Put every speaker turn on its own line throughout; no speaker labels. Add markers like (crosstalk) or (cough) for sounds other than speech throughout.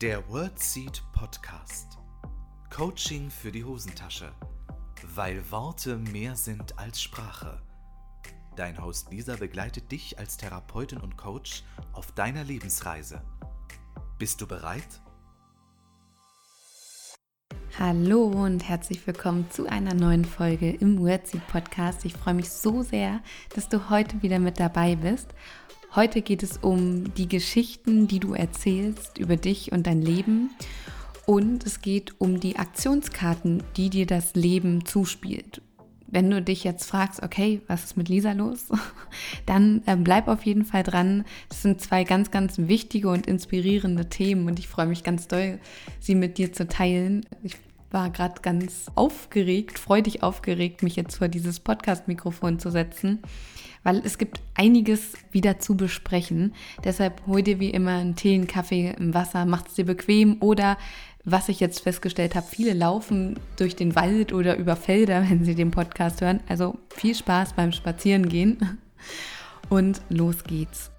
Der WordSeed Podcast. Coaching für die Hosentasche. Weil Worte mehr sind als Sprache. Dein Host Lisa begleitet dich als Therapeutin und Coach auf deiner Lebensreise. Bist du bereit?
Hallo und herzlich willkommen zu einer neuen Folge im WordSeed Podcast. Ich freue mich so sehr, dass du heute wieder mit dabei bist. Heute geht es um die Geschichten, die du erzählst über dich und dein Leben. Und es geht um die Aktionskarten, die dir das Leben zuspielt. Wenn du dich jetzt fragst, okay, was ist mit Lisa los? (laughs) Dann äh, bleib auf jeden Fall dran. Das sind zwei ganz, ganz wichtige und inspirierende Themen und ich freue mich ganz doll, sie mit dir zu teilen. Ich war gerade ganz aufgeregt, freudig aufgeregt, mich jetzt vor dieses Podcast-Mikrofon zu setzen, weil es gibt einiges wieder zu besprechen. Deshalb hol dir wie immer einen Tee, einen Kaffee, ein Wasser, macht es dir bequem oder was ich jetzt festgestellt habe, viele laufen durch den Wald oder über Felder, (laughs) wenn sie den Podcast hören. Also viel Spaß beim Spazierengehen und los geht's.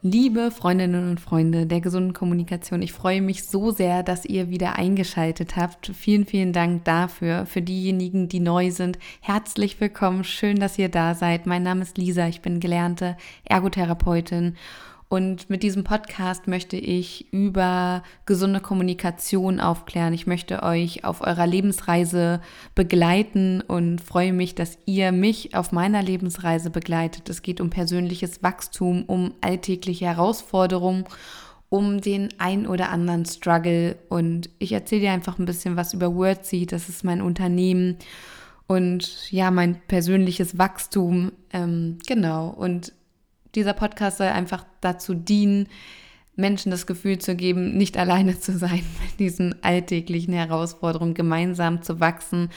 Liebe Freundinnen und Freunde der gesunden Kommunikation, ich freue mich so sehr, dass ihr wieder eingeschaltet habt. Vielen, vielen Dank dafür. Für diejenigen, die neu sind, herzlich willkommen. Schön, dass ihr da seid. Mein Name ist Lisa, ich bin gelernte Ergotherapeutin und mit diesem Podcast möchte ich über gesunde Kommunikation aufklären. Ich möchte euch auf eurer Lebensreise begleiten und freue mich, dass ihr mich auf meiner Lebensreise begleitet. Es geht um persönliches Wachstum, um alltägliche Herausforderungen, um den ein oder anderen Struggle. Und ich erzähle dir einfach ein bisschen was über WordSeed. Das ist mein Unternehmen und ja, mein persönliches Wachstum. Ähm, genau. Und dieser Podcast soll einfach dazu dienen, Menschen das Gefühl zu geben, nicht alleine zu sein (laughs) mit diesen alltäglichen Herausforderungen, gemeinsam zu wachsen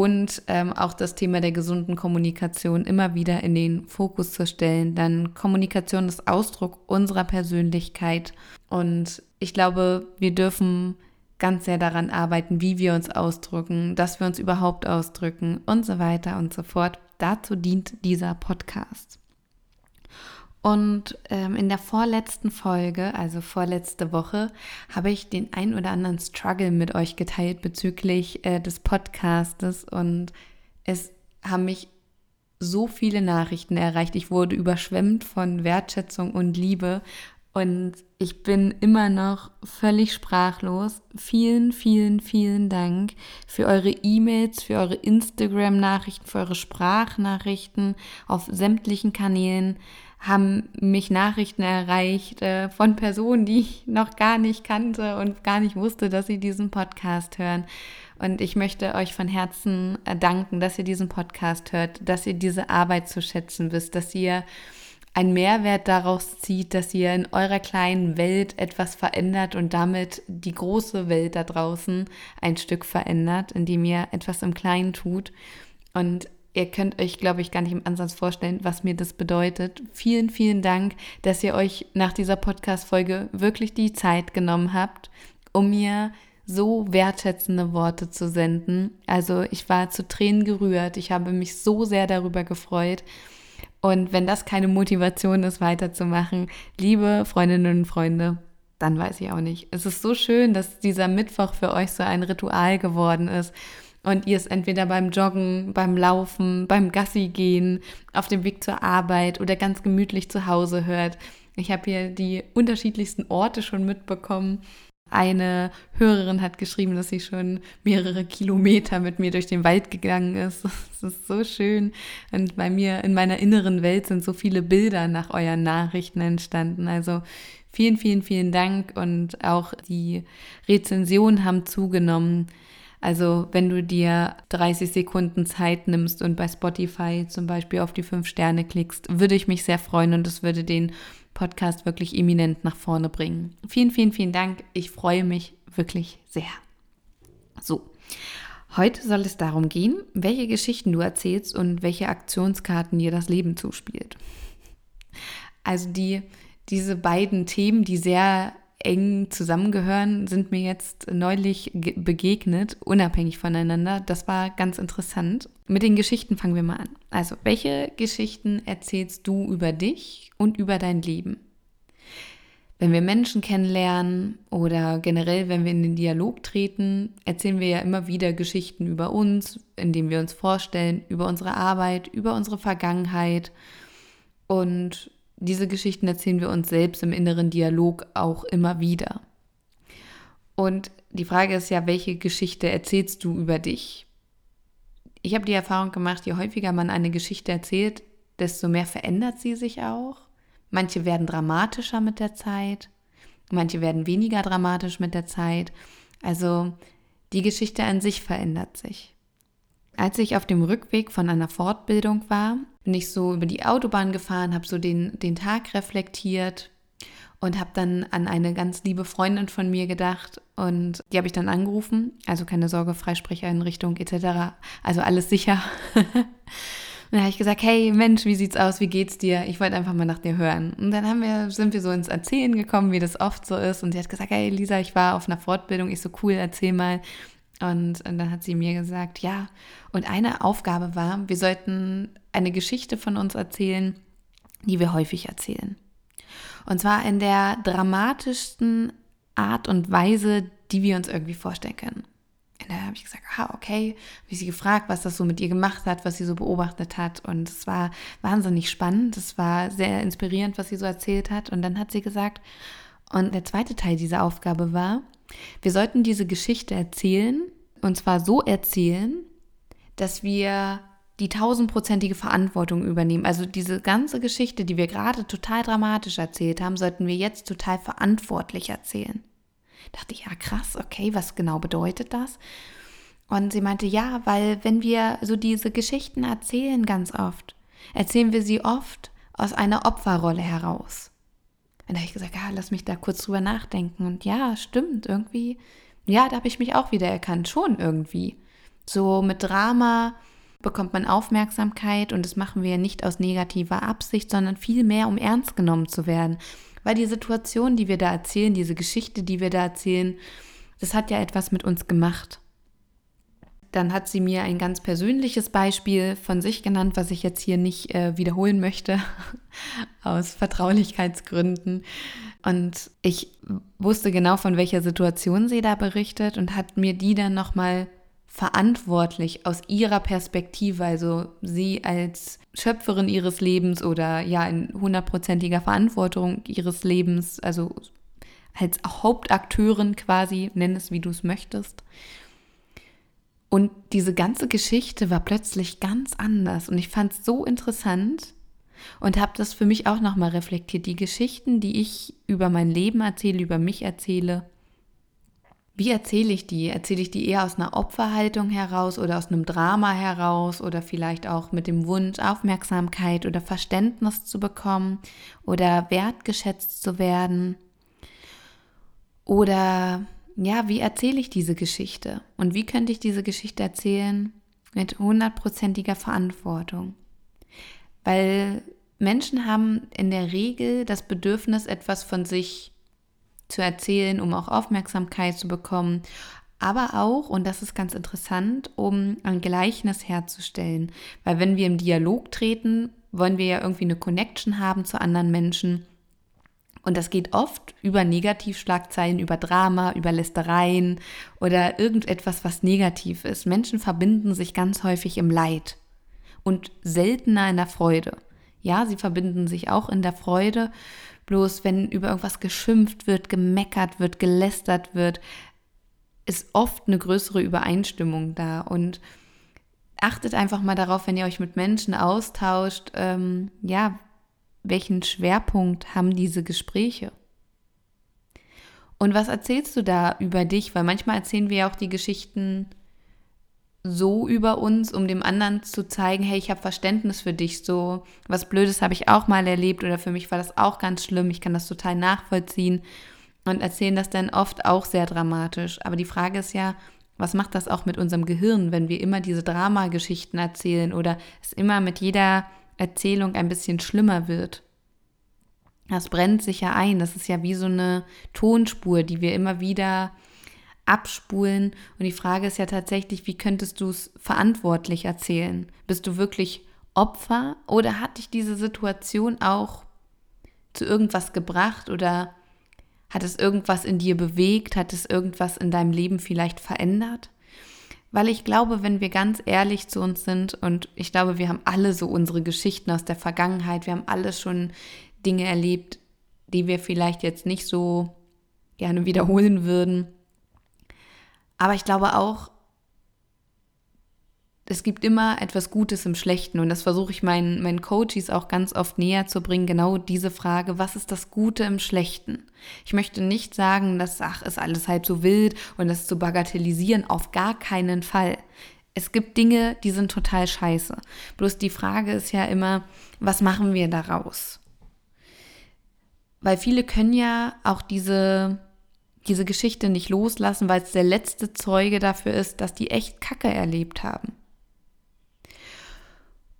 und ähm, auch das Thema der gesunden Kommunikation immer wieder in den Fokus zu stellen. Dann Kommunikation ist Ausdruck unserer Persönlichkeit und ich glaube, wir dürfen ganz sehr daran arbeiten, wie wir uns ausdrücken, dass wir uns überhaupt ausdrücken und so weiter und so fort. Dazu dient dieser Podcast. Und ähm, in der vorletzten Folge, also vorletzte Woche, habe ich den ein oder anderen Struggle mit euch geteilt bezüglich äh, des Podcastes und es haben mich so viele Nachrichten erreicht. Ich wurde überschwemmt von Wertschätzung und Liebe und ich bin immer noch völlig sprachlos. Vielen, vielen, vielen Dank für eure E-Mails, für eure Instagram-Nachrichten, für eure Sprachnachrichten auf sämtlichen Kanälen haben mich Nachrichten erreicht äh, von Personen, die ich noch gar nicht kannte und gar nicht wusste, dass sie diesen Podcast hören. Und ich möchte euch von Herzen äh, danken, dass ihr diesen Podcast hört, dass ihr diese Arbeit zu schätzen wisst, dass ihr einen Mehrwert daraus zieht, dass ihr in eurer kleinen Welt etwas verändert und damit die große Welt da draußen ein Stück verändert, indem ihr etwas im Kleinen tut. Und Ihr könnt euch, glaube ich, gar nicht im Ansatz vorstellen, was mir das bedeutet. Vielen, vielen Dank, dass ihr euch nach dieser Podcast-Folge wirklich die Zeit genommen habt, um mir so wertschätzende Worte zu senden. Also ich war zu Tränen gerührt. Ich habe mich so sehr darüber gefreut. Und wenn das keine Motivation ist, weiterzumachen, liebe Freundinnen und Freunde, dann weiß ich auch nicht. Es ist so schön, dass dieser Mittwoch für euch so ein Ritual geworden ist und ihr es entweder beim Joggen, beim Laufen, beim Gassi gehen, auf dem Weg zur Arbeit oder ganz gemütlich zu Hause hört. Ich habe hier die unterschiedlichsten Orte schon mitbekommen. Eine Hörerin hat geschrieben, dass sie schon mehrere Kilometer mit mir durch den Wald gegangen ist. (laughs) Das ist so schön. Und bei mir in meiner inneren Welt sind so viele Bilder nach euren Nachrichten entstanden. Also vielen, vielen, vielen Dank. Und auch die Rezensionen haben zugenommen. Also wenn du dir 30 Sekunden Zeit nimmst und bei Spotify zum Beispiel auf die fünf Sterne klickst, würde ich mich sehr freuen und es würde den Podcast wirklich eminent nach vorne bringen. Vielen, vielen, vielen Dank. Ich freue mich wirklich sehr. So. Heute soll es darum gehen, welche Geschichten du erzählst und welche Aktionskarten dir das Leben zuspielt. Also die, diese beiden Themen, die sehr eng zusammengehören, sind mir jetzt neulich begegnet, unabhängig voneinander. Das war ganz interessant. Mit den Geschichten fangen wir mal an. Also, welche Geschichten erzählst du über dich und über dein Leben? Wenn wir Menschen kennenlernen oder generell, wenn wir in den Dialog treten, erzählen wir ja immer wieder Geschichten über uns, indem wir uns vorstellen, über unsere Arbeit, über unsere Vergangenheit. Und diese Geschichten erzählen wir uns selbst im inneren Dialog auch immer wieder. Und die Frage ist ja, welche Geschichte erzählst du über dich? Ich habe die Erfahrung gemacht, je häufiger man eine Geschichte erzählt, desto mehr verändert sie sich auch. Manche werden dramatischer mit der Zeit, manche werden weniger dramatisch mit der Zeit. Also die Geschichte an sich verändert sich. Als ich auf dem Rückweg von einer Fortbildung war, bin ich so über die Autobahn gefahren, habe so den, den Tag reflektiert und habe dann an eine ganz liebe Freundin von mir gedacht und die habe ich dann angerufen. Also keine Sorge, Freisprecheinrichtung etc. Also alles sicher. Und (laughs) dann habe ich gesagt, hey Mensch, wie sieht's aus? Wie geht's dir? Ich wollte einfach mal nach dir hören. Und dann haben wir, sind wir so ins Erzählen gekommen, wie das oft so ist. Und sie hat gesagt, hey Lisa, ich war auf einer Fortbildung. Ich so cool, erzähl mal. Und, und dann hat sie mir gesagt, ja. Und eine Aufgabe war, wir sollten eine Geschichte von uns erzählen, die wir häufig erzählen. Und zwar in der dramatischsten Art und Weise, die wir uns irgendwie vorstellen können. Und da habe ich gesagt, ah, okay, habe ich sie gefragt, was das so mit ihr gemacht hat, was sie so beobachtet hat. Und es war wahnsinnig spannend, es war sehr inspirierend, was sie so erzählt hat. Und dann hat sie gesagt, und der zweite Teil dieser Aufgabe war, wir sollten diese Geschichte erzählen, und zwar so erzählen, dass wir die tausendprozentige Verantwortung übernehmen. Also diese ganze Geschichte, die wir gerade total dramatisch erzählt haben, sollten wir jetzt total verantwortlich erzählen. Dachte ich, ja krass, okay, was genau bedeutet das? Und sie meinte, ja, weil wenn wir so diese Geschichten erzählen ganz oft, erzählen wir sie oft aus einer Opferrolle heraus. Und da habe ich gesagt, ja, lass mich da kurz drüber nachdenken. Und ja, stimmt, irgendwie, ja, da habe ich mich auch wieder erkannt, schon irgendwie. So mit Drama bekommt man Aufmerksamkeit und das machen wir nicht aus negativer Absicht, sondern vielmehr, um ernst genommen zu werden. Weil die Situation, die wir da erzählen, diese Geschichte, die wir da erzählen, das hat ja etwas mit uns gemacht. Dann hat sie mir ein ganz persönliches Beispiel von sich genannt, was ich jetzt hier nicht äh, wiederholen möchte, (laughs) aus Vertraulichkeitsgründen. Und ich wusste genau, von welcher Situation sie da berichtet und hat mir die dann nochmal verantwortlich aus ihrer Perspektive, also sie als Schöpferin ihres Lebens oder ja in hundertprozentiger Verantwortung ihres Lebens, also als Hauptakteurin quasi, nenn es wie du es möchtest. Und diese ganze Geschichte war plötzlich ganz anders und ich fand es so interessant und habe das für mich auch nochmal reflektiert. Die Geschichten, die ich über mein Leben erzähle, über mich erzähle, wie erzähle ich die? Erzähle ich die eher aus einer Opferhaltung heraus oder aus einem Drama heraus oder vielleicht auch mit dem Wunsch, Aufmerksamkeit oder Verständnis zu bekommen oder wertgeschätzt zu werden? Oder ja, wie erzähle ich diese Geschichte? Und wie könnte ich diese Geschichte erzählen mit hundertprozentiger Verantwortung? Weil Menschen haben in der Regel das Bedürfnis, etwas von sich zu erzählen, um auch Aufmerksamkeit zu bekommen, aber auch, und das ist ganz interessant, um ein Gleichnis herzustellen. Weil wenn wir im Dialog treten, wollen wir ja irgendwie eine Connection haben zu anderen Menschen. Und das geht oft über Negativschlagzeilen, über Drama, über Lästereien oder irgendetwas, was negativ ist. Menschen verbinden sich ganz häufig im Leid und seltener in der Freude. Ja, sie verbinden sich auch in der Freude Bloß wenn über irgendwas geschimpft wird, gemeckert wird, gelästert wird, ist oft eine größere Übereinstimmung da. Und achtet einfach mal darauf, wenn ihr euch mit Menschen austauscht, ähm, ja, welchen Schwerpunkt haben diese Gespräche? Und was erzählst du da über dich? Weil manchmal erzählen wir ja auch die Geschichten so über uns, um dem anderen zu zeigen, hey, ich habe Verständnis für dich, so was Blödes habe ich auch mal erlebt oder für mich war das auch ganz schlimm, ich kann das total nachvollziehen und erzählen das dann oft auch sehr dramatisch. Aber die Frage ist ja, was macht das auch mit unserem Gehirn, wenn wir immer diese Dramageschichten erzählen oder es immer mit jeder Erzählung ein bisschen schlimmer wird? das brennt sich ja ein. Das ist ja wie so eine Tonspur, die wir immer wieder abspulen. Und die Frage ist ja tatsächlich, wie könntest du es verantwortlich erzählen? Bist du wirklich Opfer oder hat dich diese Situation auch zu irgendwas gebracht oder hat es irgendwas in dir bewegt? Hat es irgendwas in deinem Leben vielleicht verändert? Weil ich glaube, wenn wir ganz ehrlich zu uns sind und ich glaube, wir haben alle so unsere Geschichten aus der Vergangenheit, wir haben alle schon Dinge erlebt, die wir vielleicht jetzt nicht so gerne wiederholen würden. Aber ich glaube auch, es gibt immer etwas Gutes im Schlechten und das versuche ich meinen, meinen Coaches auch ganz oft näher zu bringen, genau diese Frage, was ist das Gute im Schlechten? Ich möchte nicht sagen, dass, ach, ist alles halb so wild und das zu bagatellisieren, auf gar keinen Fall. Es gibt Dinge, die sind total scheiße. Bloß die Frage ist ja immer, was machen wir daraus? Weil viele können ja auch diese, diese Geschichte nicht loslassen, weil es der letzte Zeuge dafür ist, dass die echt Kacke erlebt haben.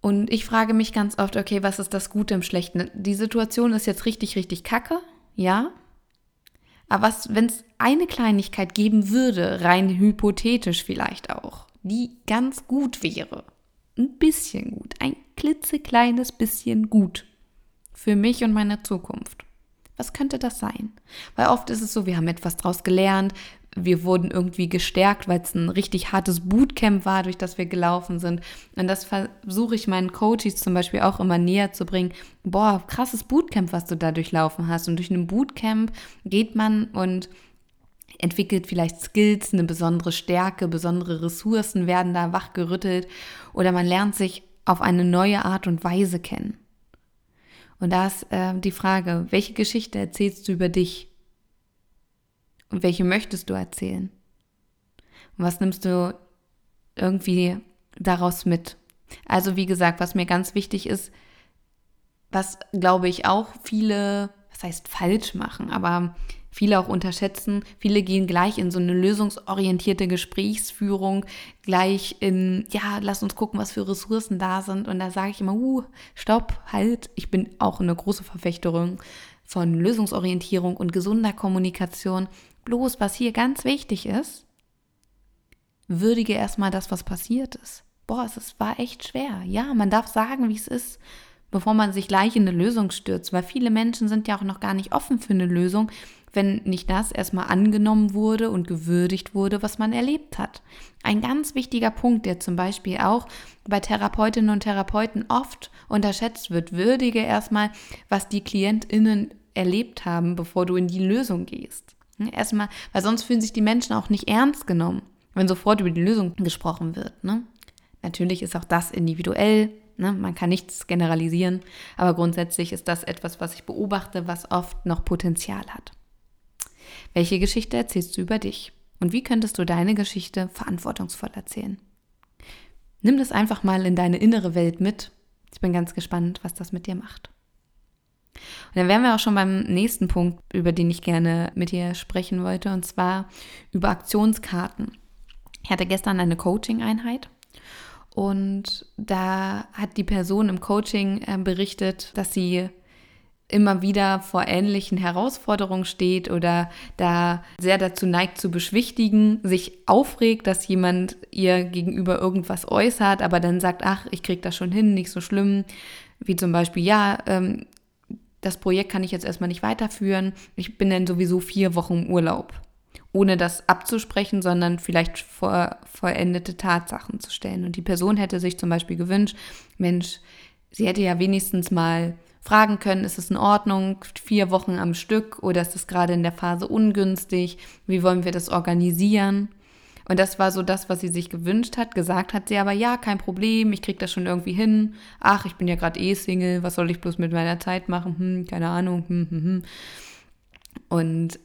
Und ich frage mich ganz oft, okay, was ist das Gute im Schlechten? Die Situation ist jetzt richtig, richtig kacke, ja. Aber was, wenn es eine Kleinigkeit geben würde, rein hypothetisch vielleicht auch, die ganz gut wäre, ein bisschen gut, ein klitzekleines bisschen gut für mich und meine Zukunft. Was könnte das sein? Weil oft ist es so, wir haben etwas draus gelernt, wir wurden irgendwie gestärkt, weil es ein richtig hartes Bootcamp war, durch das wir gelaufen sind. Und das versuche ich meinen Coaches zum Beispiel auch immer näher zu bringen. Boah, krasses Bootcamp, was du da durchlaufen hast. Und durch ein Bootcamp geht man und entwickelt vielleicht Skills, eine besondere Stärke, besondere Ressourcen werden da wachgerüttelt oder man lernt sich auf eine neue Art und Weise kennen. Und da ist äh, die Frage, welche Geschichte erzählst du über dich? Und welche möchtest du erzählen? Und was nimmst du irgendwie daraus mit? Also wie gesagt, was mir ganz wichtig ist, was glaube ich auch viele, was heißt falsch machen, aber viele auch unterschätzen. Viele gehen gleich in so eine lösungsorientierte Gesprächsführung, gleich in, ja, lass uns gucken, was für Ressourcen da sind. Und da sage ich immer, uh, stopp, halt. Ich bin auch eine große Verfechterin von Lösungsorientierung und gesunder Kommunikation. Bloß, was hier ganz wichtig ist, würdige erstmal das, was passiert ist. Boah, es war echt schwer. Ja, man darf sagen, wie es ist, bevor man sich gleich in eine Lösung stürzt, weil viele Menschen sind ja auch noch gar nicht offen für eine Lösung, wenn nicht das erstmal angenommen wurde und gewürdigt wurde, was man erlebt hat. Ein ganz wichtiger Punkt, der zum Beispiel auch bei Therapeutinnen und Therapeuten oft unterschätzt wird, würdige erstmal, was die KlientInnen erlebt haben, bevor du in die Lösung gehst. Ne, erstmal, weil sonst fühlen sich die Menschen auch nicht ernst genommen, wenn sofort über die Lösung gesprochen wird. Ne? Natürlich ist auch das individuell, ne? man kann nichts generalisieren, aber grundsätzlich ist das etwas, was ich beobachte, was oft noch Potenzial hat. Welche Geschichte erzählst du über dich? Und wie könntest du deine Geschichte verantwortungsvoll erzählen? Nimm das einfach mal in deine innere Welt mit. Ich bin ganz gespannt, was das mit dir macht. Und dann wären wir auch schon beim nächsten Punkt, über den ich gerne mit dir sprechen wollte, und zwar über Aktionskarten. Ich hatte gestern eine Coaching-Einheit und da hat die Person im Coaching äh, berichtet, dass sie immer wieder vor ähnlichen Herausforderungen steht oder da sehr dazu neigt zu beschwichtigen, sich aufregt, dass jemand ihr gegenüber irgendwas äußert, aber dann sagt, ach, ich krieg das schon hin, nicht so schlimm, wie zum Beispiel, ja, ähm, das Projekt kann ich jetzt erstmal nicht weiterführen. Ich bin dann sowieso vier Wochen im Urlaub. Ohne das abzusprechen, sondern vielleicht vor vollendete Tatsachen zu stellen. Und die Person hätte sich zum Beispiel gewünscht, Mensch, sie hätte ja wenigstens mal fragen können, ist es in Ordnung, vier Wochen am Stück oder ist es gerade in der Phase ungünstig? Wie wollen wir das organisieren? Und das war so das, was sie sich gewünscht hat. Gesagt hat sie aber, ja, kein Problem, ich kriege das schon irgendwie hin. Ach, ich bin ja gerade eh Single, was soll ich bloß mit meiner Zeit machen? Hm, keine Ahnung. Hm, hm, hm. Und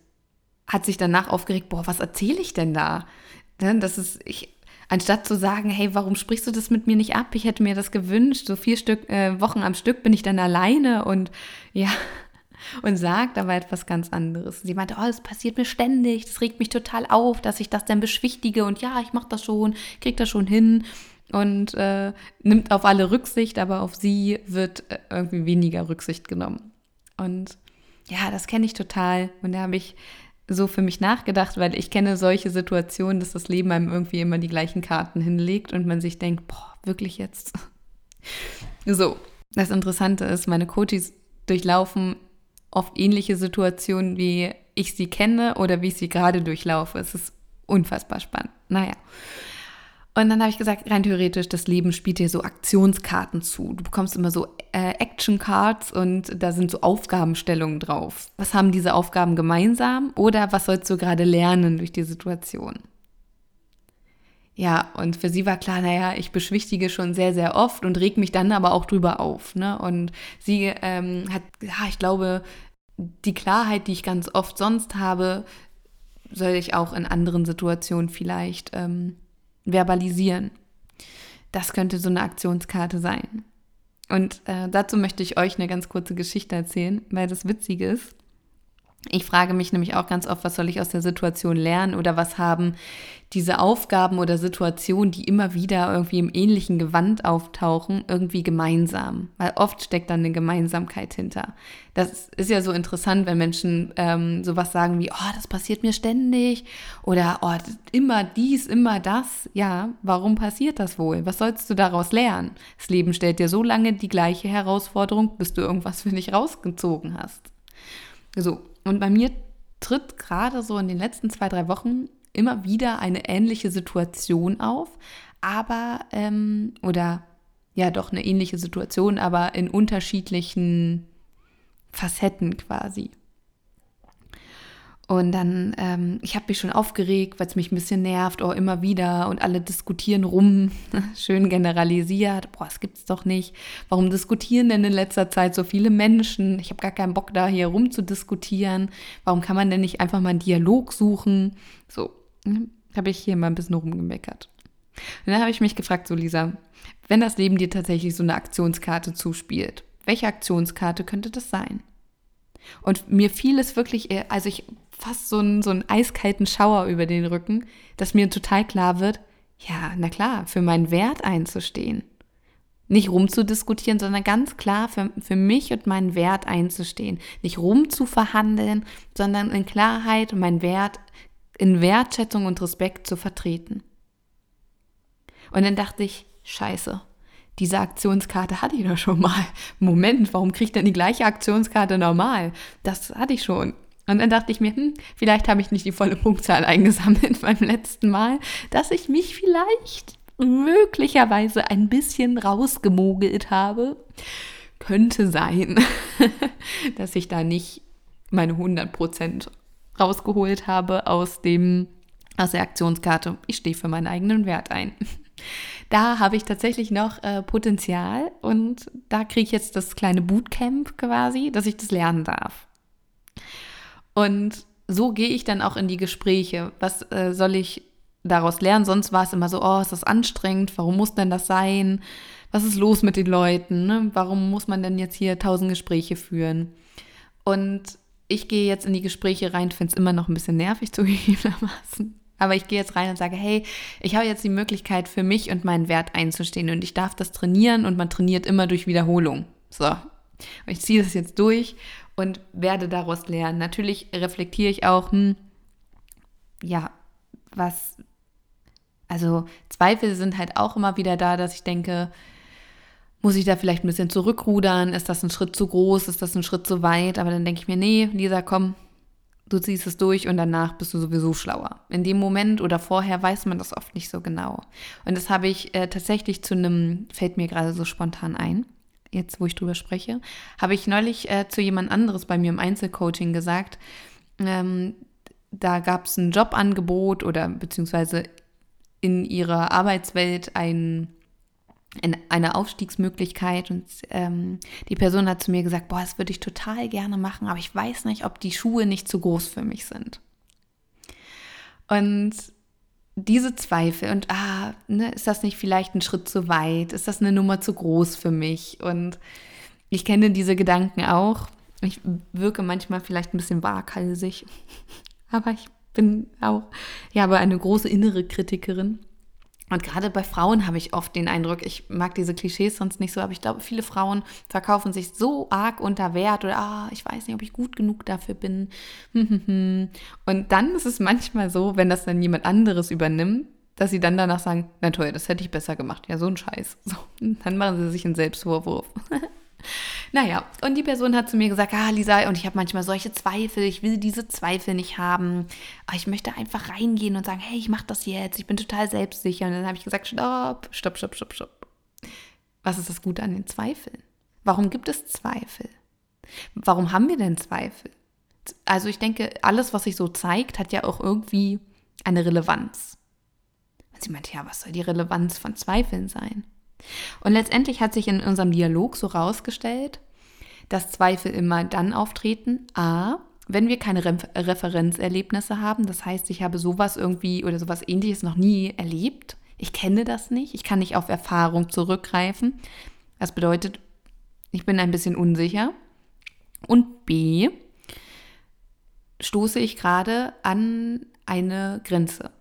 hat sich danach aufgeregt, boah, was erzähle ich denn da? Ne, das ist, ich, anstatt zu sagen, hey, warum sprichst du das mit mir nicht ab? Ich hätte mir das gewünscht. So vier Stück, äh, Wochen am Stück bin ich dann alleine und ja, und sagt aber etwas ganz anderes. Sie meinte, oh, es passiert mir ständig, das regt mich total auf, dass ich das dann beschwichtige und ja, ich mache das schon, kriege das schon hin und äh, nimmt auf alle Rücksicht, aber auf sie wird äh, irgendwie weniger Rücksicht genommen. Und ja, das kenne ich total. Und da habe ich so für mich nachgedacht, weil ich kenne solche Situationen, dass das Leben einem irgendwie immer die gleichen Karten hinlegt und man sich denkt, boah, wirklich jetzt? (laughs) So, das Interessante ist, meine Coaches durchlaufen oft ähnliche Situationen, wie ich sie kenne oder wie ich sie gerade durchlaufe. Es ist unfassbar spannend. Naja. Und dann habe ich gesagt, rein theoretisch, das Leben spielt dir so Aktionskarten zu. Du bekommst immer so äh, Action Cards und da sind so Aufgabenstellungen drauf. Was haben diese Aufgaben gemeinsam oder was sollst du gerade lernen durch die Situation? Ja, und für sie war klar, naja, ich beschwichtige schon sehr, sehr oft und reg mich dann aber auch drüber auf. Ne? Und sie ähm, hat, ja, ich glaube, die Klarheit, die ich ganz oft sonst habe, soll ich auch in anderen Situationen vielleicht ähm, verbalisieren. Das könnte so eine Aktionskarte sein. Und äh, dazu möchte ich euch eine ganz kurze Geschichte erzählen, weil das witzig ist. Ich frage mich nämlich auch ganz oft, was soll ich aus der Situation lernen oder was haben diese Aufgaben oder Situationen, die immer wieder irgendwie im ähnlichen Gewand auftauchen, irgendwie gemeinsam. Weil oft steckt dann eine Gemeinsamkeit hinter. Das ist ja so interessant, wenn Menschen ähm, sowas sagen wie, oh, das passiert mir ständig oder oh, immer dies, immer das. Ja, warum passiert das wohl? Was sollst du daraus lernen? Das Leben stellt dir so lange die gleiche Herausforderung, bis du irgendwas für dich rausgezogen hast. So, und bei mir tritt gerade so in den letzten zwei, drei Wochen immer wieder eine ähnliche Situation auf, aber, ähm, oder ja doch eine ähnliche Situation, aber in unterschiedlichen Facetten quasi. Und dann, ähm, ich habe mich schon aufgeregt, weil es mich ein bisschen nervt, oh, immer wieder und alle diskutieren rum, (laughs) schön generalisiert, boah, das gibt's doch nicht. Warum diskutieren denn in letzter Zeit so viele Menschen? Ich habe gar keinen Bock da hier rum zu diskutieren. Warum kann man denn nicht einfach mal einen Dialog suchen? So, hm, habe ich hier mal ein bisschen rumgemeckert. Und dann habe ich mich gefragt, so Lisa, wenn das Leben dir tatsächlich so eine Aktionskarte zuspielt, welche Aktionskarte könnte das sein? Und mir fiel es wirklich, also ich fast so einen, so einen eiskalten Schauer über den Rücken, dass mir total klar wird, ja, na klar, für meinen Wert einzustehen. Nicht rumzudiskutieren, sondern ganz klar für, für mich und meinen Wert einzustehen. Nicht rumzuverhandeln, sondern in Klarheit meinen Wert in Wertschätzung und Respekt zu vertreten. Und dann dachte ich, scheiße, diese Aktionskarte hatte ich doch schon mal. Moment, warum kriege ich denn die gleiche Aktionskarte normal? Das hatte ich schon. Und dann dachte ich mir, hm, vielleicht habe ich nicht die volle Punktzahl eingesammelt (laughs) beim letzten Mal, dass ich mich vielleicht möglicherweise ein bisschen rausgemogelt habe. Könnte sein, (laughs) dass ich da nicht meine 100 Prozent rausgeholt habe aus dem aus der Aktionskarte. Ich stehe für meinen eigenen Wert ein. (laughs) Da habe ich tatsächlich noch äh, Potenzial und da kriege ich jetzt das kleine Bootcamp quasi, dass ich das lernen darf. Und so gehe ich dann auch in die Gespräche. Was äh, soll ich daraus lernen? Sonst war es immer so, oh, ist das anstrengend? Warum muss denn das sein? Was ist los mit den Leuten? Ne? Warum muss man denn jetzt hier tausend Gespräche führen? Und ich gehe jetzt in die Gespräche rein, finde es immer noch ein bisschen nervig (laughs) zugegebenermaßen. Aber ich gehe jetzt rein und sage, hey, ich habe jetzt die Möglichkeit für mich und meinen Wert einzustehen und ich darf das trainieren und man trainiert immer durch Wiederholung. So. Und ich ziehe das jetzt durch und werde daraus lernen. Natürlich reflektiere ich auch, hm, ja, was, also Zweifel sind halt auch immer wieder da, dass ich denke, muss ich da vielleicht ein bisschen zurückrudern? Ist das ein Schritt zu groß? Ist das ein Schritt zu weit? Aber dann denke ich mir, nee, Lisa, komm, du ziehst es durch und danach bist du sowieso schlauer. In dem Moment oder vorher weiß man das oft nicht so genau. Und das habe ich äh, tatsächlich zu einem, fällt mir gerade so spontan ein, jetzt wo ich drüber spreche, habe ich neulich äh, zu jemand anderes bei mir im Einzelcoaching gesagt, ähm, da gab es ein Jobangebot oder beziehungsweise in ihrer Arbeitswelt ein eine Aufstiegsmöglichkeit und ähm, die Person hat zu mir gesagt, boah, das würde ich total gerne machen, aber ich weiß nicht, ob die Schuhe nicht zu groß für mich sind. Und diese Zweifel und ah, ne, ist das nicht vielleicht ein Schritt zu weit? Ist das eine Nummer zu groß für mich? Und ich kenne diese Gedanken auch. Ich wirke manchmal vielleicht ein bisschen waghalsig, (laughs) aber ich bin auch, ich habe eine große innere Kritikerin. Und gerade bei Frauen habe ich oft den Eindruck, ich mag diese Klischees sonst nicht so, aber ich glaube, viele Frauen verkaufen sich so arg unter Wert oder ah, ich weiß nicht, ob ich gut genug dafür bin. (laughs) Und dann ist es manchmal so, wenn das dann jemand anderes übernimmt, dass sie dann danach sagen, na toll, das hätte ich besser gemacht. Ja, so ein Scheiß. So, dann machen sie sich einen Selbstvorwurf. (laughs) naja, und die Person hat zu mir gesagt, ah, Lisa, und ich habe manchmal solche Zweifel, ich will diese Zweifel nicht haben. Aber ich möchte einfach reingehen und sagen, hey, ich mache das jetzt, ich bin total selbstsicher. Und dann habe ich gesagt, stopp, stopp, stopp, stopp, stopp. Was ist das Gute an den Zweifeln? Warum gibt es Zweifel? Warum haben wir denn Zweifel? Also ich denke, alles, was sich so zeigt, hat ja auch irgendwie eine Relevanz. Und sie meinte, ja, was soll die Relevanz von Zweifeln sein? Und letztendlich hat sich in unserem Dialog so rausgestellt, dass Zweifel immer dann auftreten, a, wenn wir keine Re Referenzerlebnisse haben, das heißt, ich habe sowas irgendwie oder sowas ähnliches noch nie erlebt, ich kenne das nicht, ich kann nicht auf Erfahrung zurückgreifen. Das bedeutet, ich bin ein bisschen unsicher. Und b, stoße ich gerade an eine Grenze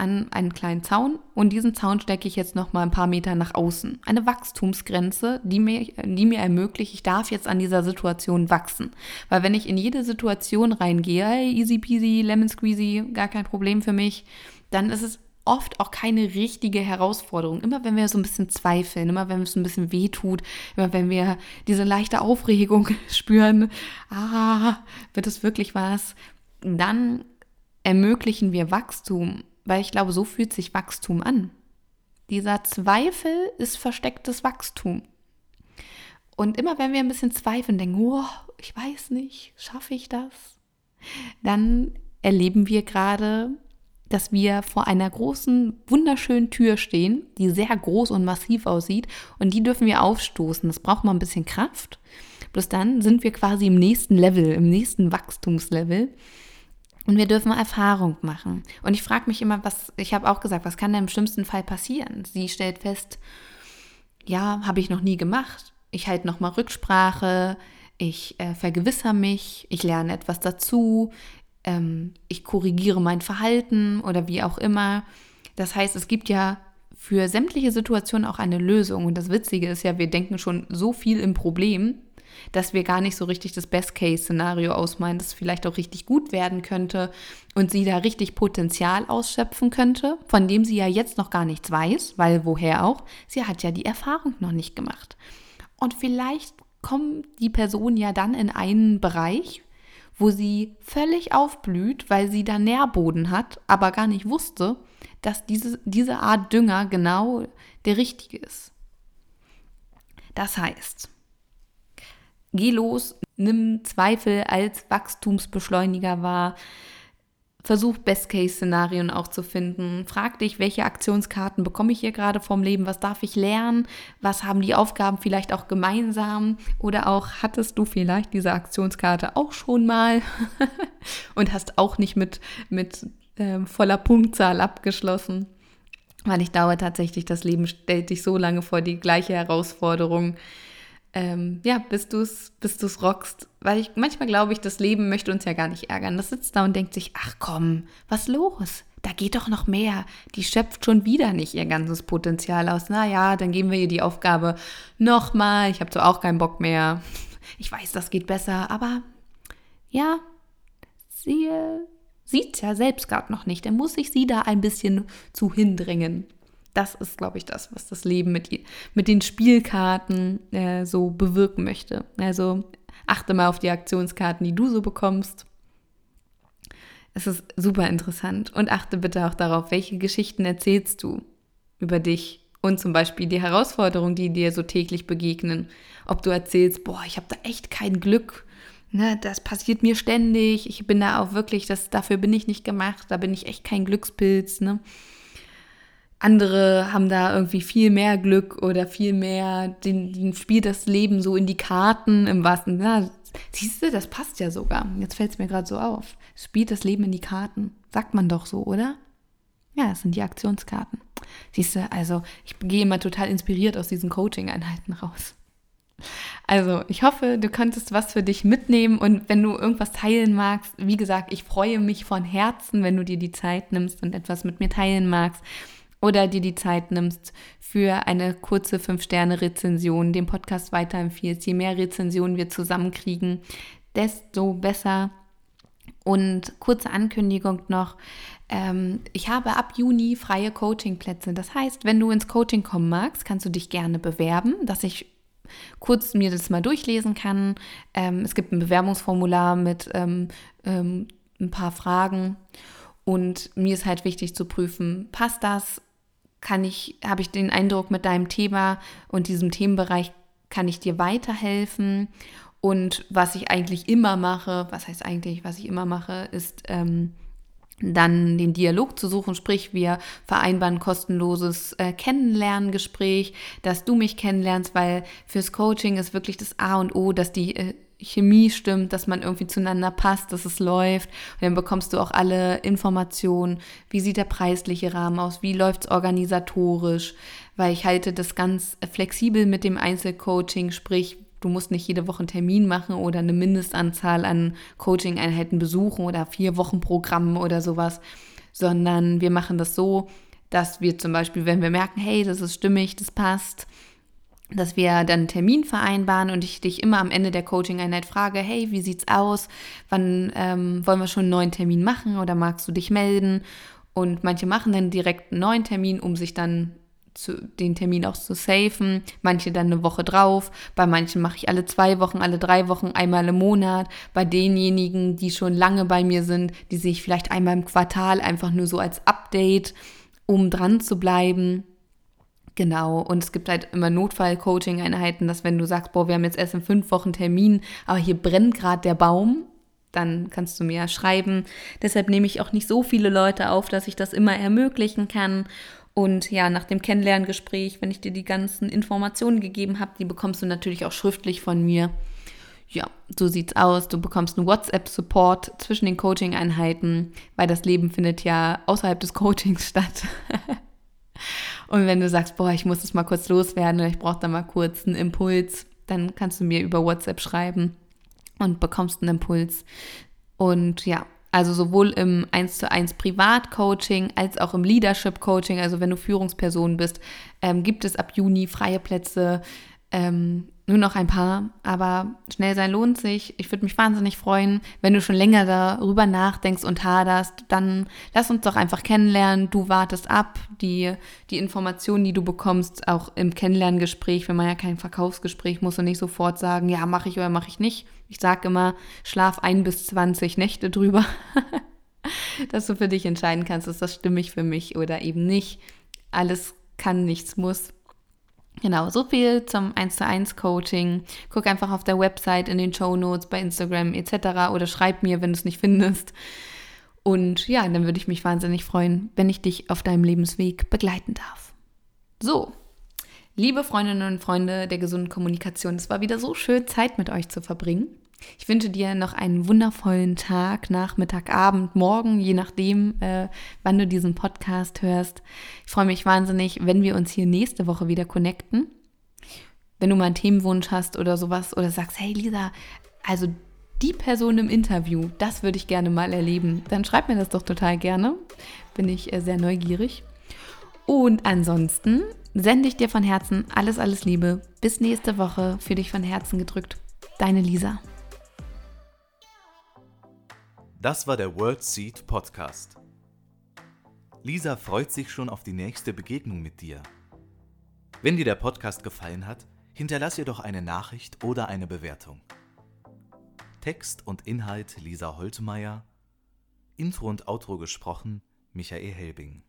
an einen kleinen Zaun und diesen Zaun stecke ich jetzt noch mal ein paar Meter nach außen. Eine Wachstumsgrenze, die mir, die mir ermöglicht, ich darf jetzt an dieser Situation wachsen. Weil wenn ich in jede Situation reingehe, easy peasy, lemon squeezy, gar kein Problem für mich, dann ist es oft auch keine richtige Herausforderung. Immer wenn wir so ein bisschen zweifeln, immer wenn es ein bisschen wehtut, immer wenn wir diese leichte Aufregung (laughs) spüren, ah, wird es wirklich was, dann ermöglichen wir Wachstum weil ich glaube, so fühlt sich Wachstum an. Dieser Zweifel ist verstecktes Wachstum. Und immer wenn wir ein bisschen zweifeln, denken, oh, ich weiß nicht, schaffe ich das? Dann erleben wir gerade, dass wir vor einer großen, wunderschönen Tür stehen, die sehr groß und massiv aussieht. Und die dürfen wir aufstoßen. Das braucht mal ein bisschen Kraft. Bloß dann sind wir quasi im nächsten Level, im nächsten Wachstumslevel. Und wir dürfen Erfahrung machen. Und ich frage mich immer, was, ich habe auch gesagt, was kann denn im schlimmsten Fall passieren? Sie stellt fest, ja, habe ich noch nie gemacht. Ich halte nochmal Rücksprache, ich äh, vergewissere mich, ich lerne etwas dazu, ähm, ich korrigiere mein Verhalten oder wie auch immer. Das heißt, es gibt ja für sämtliche Situationen auch eine Lösung. Und das Witzige ist ja, wir denken schon so viel im Problem, dass wir gar nicht so richtig das Best-Case-Szenario ausmalen, das vielleicht auch richtig gut werden könnte und sie da richtig Potenzial ausschöpfen könnte, von dem sie ja jetzt noch gar nichts weiß, weil woher auch, sie hat ja die Erfahrung noch nicht gemacht. Und vielleicht kommt die Person ja dann in einen Bereich, wo sie völlig aufblüht, weil sie da Nährboden hat, aber gar nicht wusste, dass diese, diese Art Dünger genau der richtige ist. Das heißt, Geh los, nimm Zweifel als Wachstumsbeschleuniger wahr. Versuch Best-Case-Szenarien auch zu finden. Frag dich, welche Aktionskarten bekomme ich hier gerade vom Leben? Was darf ich lernen? Was haben die Aufgaben vielleicht auch gemeinsam? Oder auch hattest du vielleicht diese Aktionskarte auch schon mal (laughs) und hast auch nicht mit, mit äh, voller Punktzahl abgeschlossen? Weil ich glaube tatsächlich, das Leben stellt dich so lange vor die gleiche Herausforderung ähm, ja, bis du es bis du's rockst. Weil ich manchmal glaube ich, das Leben möchte uns ja gar nicht ärgern. Das sitzt da und denkt sich, ach komm, was los? Da geht doch noch mehr. Die schöpft schon wieder nicht ihr ganzes Potenzial aus. Naja, dann geben wir ihr die Aufgabe nochmal. Ich habe zwar auch keinen Bock mehr. Ich weiß, das geht besser, aber ja, sie äh, sieht ja selbst gerade noch nicht. Dann muss ich sie da ein bisschen zu hindringen das ist, glaube ich, das, was das Leben mit, mit den Spielkarten äh, so bewirken möchte. Also achte mal auf die Aktionskarten, die du so bekommst. Es ist super interessant. Und achte bitte auch darauf, welche Geschichten erzählst du über dich und zum Beispiel die Herausforderungen, die dir so täglich begegnen. Ob du erzählst, boah, ich habe da echt kein Glück. Ne, das passiert mir ständig. Ich bin da auch wirklich, das, dafür bin ich nicht gemacht. Da bin ich echt kein Glückspilz. Ne? Andere haben da irgendwie viel mehr Glück oder viel mehr, den, den spielt das Leben so in die Karten im wahrsten Sinne. Siehst du, das passt ja sogar. Jetzt fällt es mir gerade so auf. Spielt das Leben in die Karten. Sagt man doch so, oder? Ja, das sind die Aktionskarten. Siehst du, also ich gehe immer total inspiriert aus diesen Coaching-Einheiten raus. Also, ich hoffe, du konntest was für dich mitnehmen und wenn du irgendwas teilen magst, wie gesagt, ich freue mich von Herzen, wenn du dir die Zeit nimmst und etwas mit mir teilen magst. Oder dir die Zeit nimmst für eine kurze 5-Sterne-Rezension, den Podcast weiterempfiehlst. Je mehr Rezensionen wir zusammenkriegen, desto besser. Und kurze Ankündigung noch, ähm, ich habe ab Juni freie Coachingplätze. Das heißt, wenn du ins Coaching kommen magst, kannst du dich gerne bewerben, dass ich kurz mir das mal durchlesen kann. Ähm, es gibt ein Bewerbungsformular mit ähm, ein paar Fragen und mir ist halt wichtig zu prüfen, passt das? Kann ich, habe ich den Eindruck, mit deinem Thema und diesem Themenbereich kann ich dir weiterhelfen? Und was ich eigentlich immer mache, was heißt eigentlich, was ich immer mache, ist ähm, dann den Dialog zu suchen, sprich wir vereinbaren kostenloses äh, Kennenlerngespräch, dass du mich kennenlernst, weil fürs Coaching ist wirklich das A und O, dass die äh, Chemie stimmt, dass man irgendwie zueinander passt, dass es läuft. Und dann bekommst du auch alle Informationen, wie sieht der preisliche Rahmen aus, wie läuft es organisatorisch, weil ich halte das ganz flexibel mit dem Einzelcoaching, sprich, du musst nicht jede Woche einen Termin machen oder eine Mindestanzahl an Coaching-Einheiten besuchen oder vier Wochen Programm oder sowas, sondern wir machen das so, dass wir zum Beispiel, wenn wir merken, hey, das ist stimmig, das passt, dass wir dann einen Termin vereinbaren und ich dich immer am Ende der Coaching-Einheit frage, hey, wie sieht's aus? Wann ähm, wollen wir schon einen neuen Termin machen oder magst du dich melden? Und manche machen dann direkt einen neuen Termin, um sich dann zu, den Termin auch zu safen. Manche dann eine Woche drauf. Bei manchen mache ich alle zwei Wochen, alle drei Wochen, einmal im Monat. Bei denjenigen, die schon lange bei mir sind, die sehe ich vielleicht einmal im Quartal einfach nur so als Update, um dran zu bleiben. Genau, und es gibt halt immer Notfall-Coaching-Einheiten, dass wenn du sagst, boah, wir haben jetzt erst in fünf Wochen Termin, aber hier brennt gerade der Baum, dann kannst du mir ja schreiben. Deshalb nehme ich auch nicht so viele Leute auf, dass ich das immer ermöglichen kann. Und ja, nach dem Kennenlerngespräch, wenn ich dir die ganzen Informationen gegeben habe, die bekommst du natürlich auch schriftlich von mir. Ja, so sieht's aus. Du bekommst einen WhatsApp-Support zwischen den Coaching-Einheiten, weil das Leben findet ja außerhalb des Coachings (laughs) statt. Und wenn du sagst, boah, ich muss das mal kurz loswerden oder ich brauche da mal kurz einen Impuls, dann kannst du mir über WhatsApp schreiben und bekommst einen Impuls. Und ja, also sowohl im 1 zu 1 Privatcoaching als auch im Leadership Coaching, also wenn du Führungsperson bist, ähm, gibt es ab Juni freie Plätze. Ähm, nur noch ein paar, aber schnell sein lohnt sich. Ich würde mich wahnsinnig freuen, wenn du schon länger darüber nachdenkst und haderst, dann lass uns doch einfach kennenlernen. Du wartest ab, die, die Informationen, die du bekommst, auch im Kennenlerngespräch, wenn man ja kein Verkaufsgespräch muss und nicht sofort sagen, ja, mache ich oder mache ich nicht. Ich sage immer, schlaf ein bis 20 Nächte drüber, (laughs) dass du für dich entscheiden kannst, ist das stimmig für mich oder eben nicht. Alles kann, nichts muss. Genau, so viel zum 1 zu 1 Coaching. Guck einfach auf der Website, in den Show Notes, bei Instagram etc. oder schreib mir, wenn du es nicht findest. Und ja, dann würde ich mich wahnsinnig freuen, wenn ich dich auf deinem Lebensweg begleiten darf. So, liebe Freundinnen und Freunde der gesunden Kommunikation, es war wieder so schön, Zeit mit euch zu verbringen. Ich wünsche dir noch einen wundervollen Tag, Nachmittag, Abend, Morgen, je nachdem, äh, wann du diesen Podcast hörst. Ich freue mich wahnsinnig, wenn wir uns hier nächste Woche wieder connecten. Wenn du mal einen Themenwunsch hast oder sowas oder sagst, hey Lisa, also die Person im Interview, das würde ich gerne mal erleben, dann schreib mir das doch total gerne. Bin ich äh, sehr neugierig. Und ansonsten sende ich dir von Herzen alles, alles Liebe. Bis nächste Woche. Für dich von Herzen gedrückt. Deine Lisa.
Das war der World Seed Podcast. Lisa freut sich schon auf die nächste Begegnung mit dir. Wenn dir der Podcast gefallen hat, hinterlass ihr doch eine Nachricht oder eine Bewertung. Text und Inhalt Lisa Holtmeier, Intro und Outro gesprochen Michael Helbing.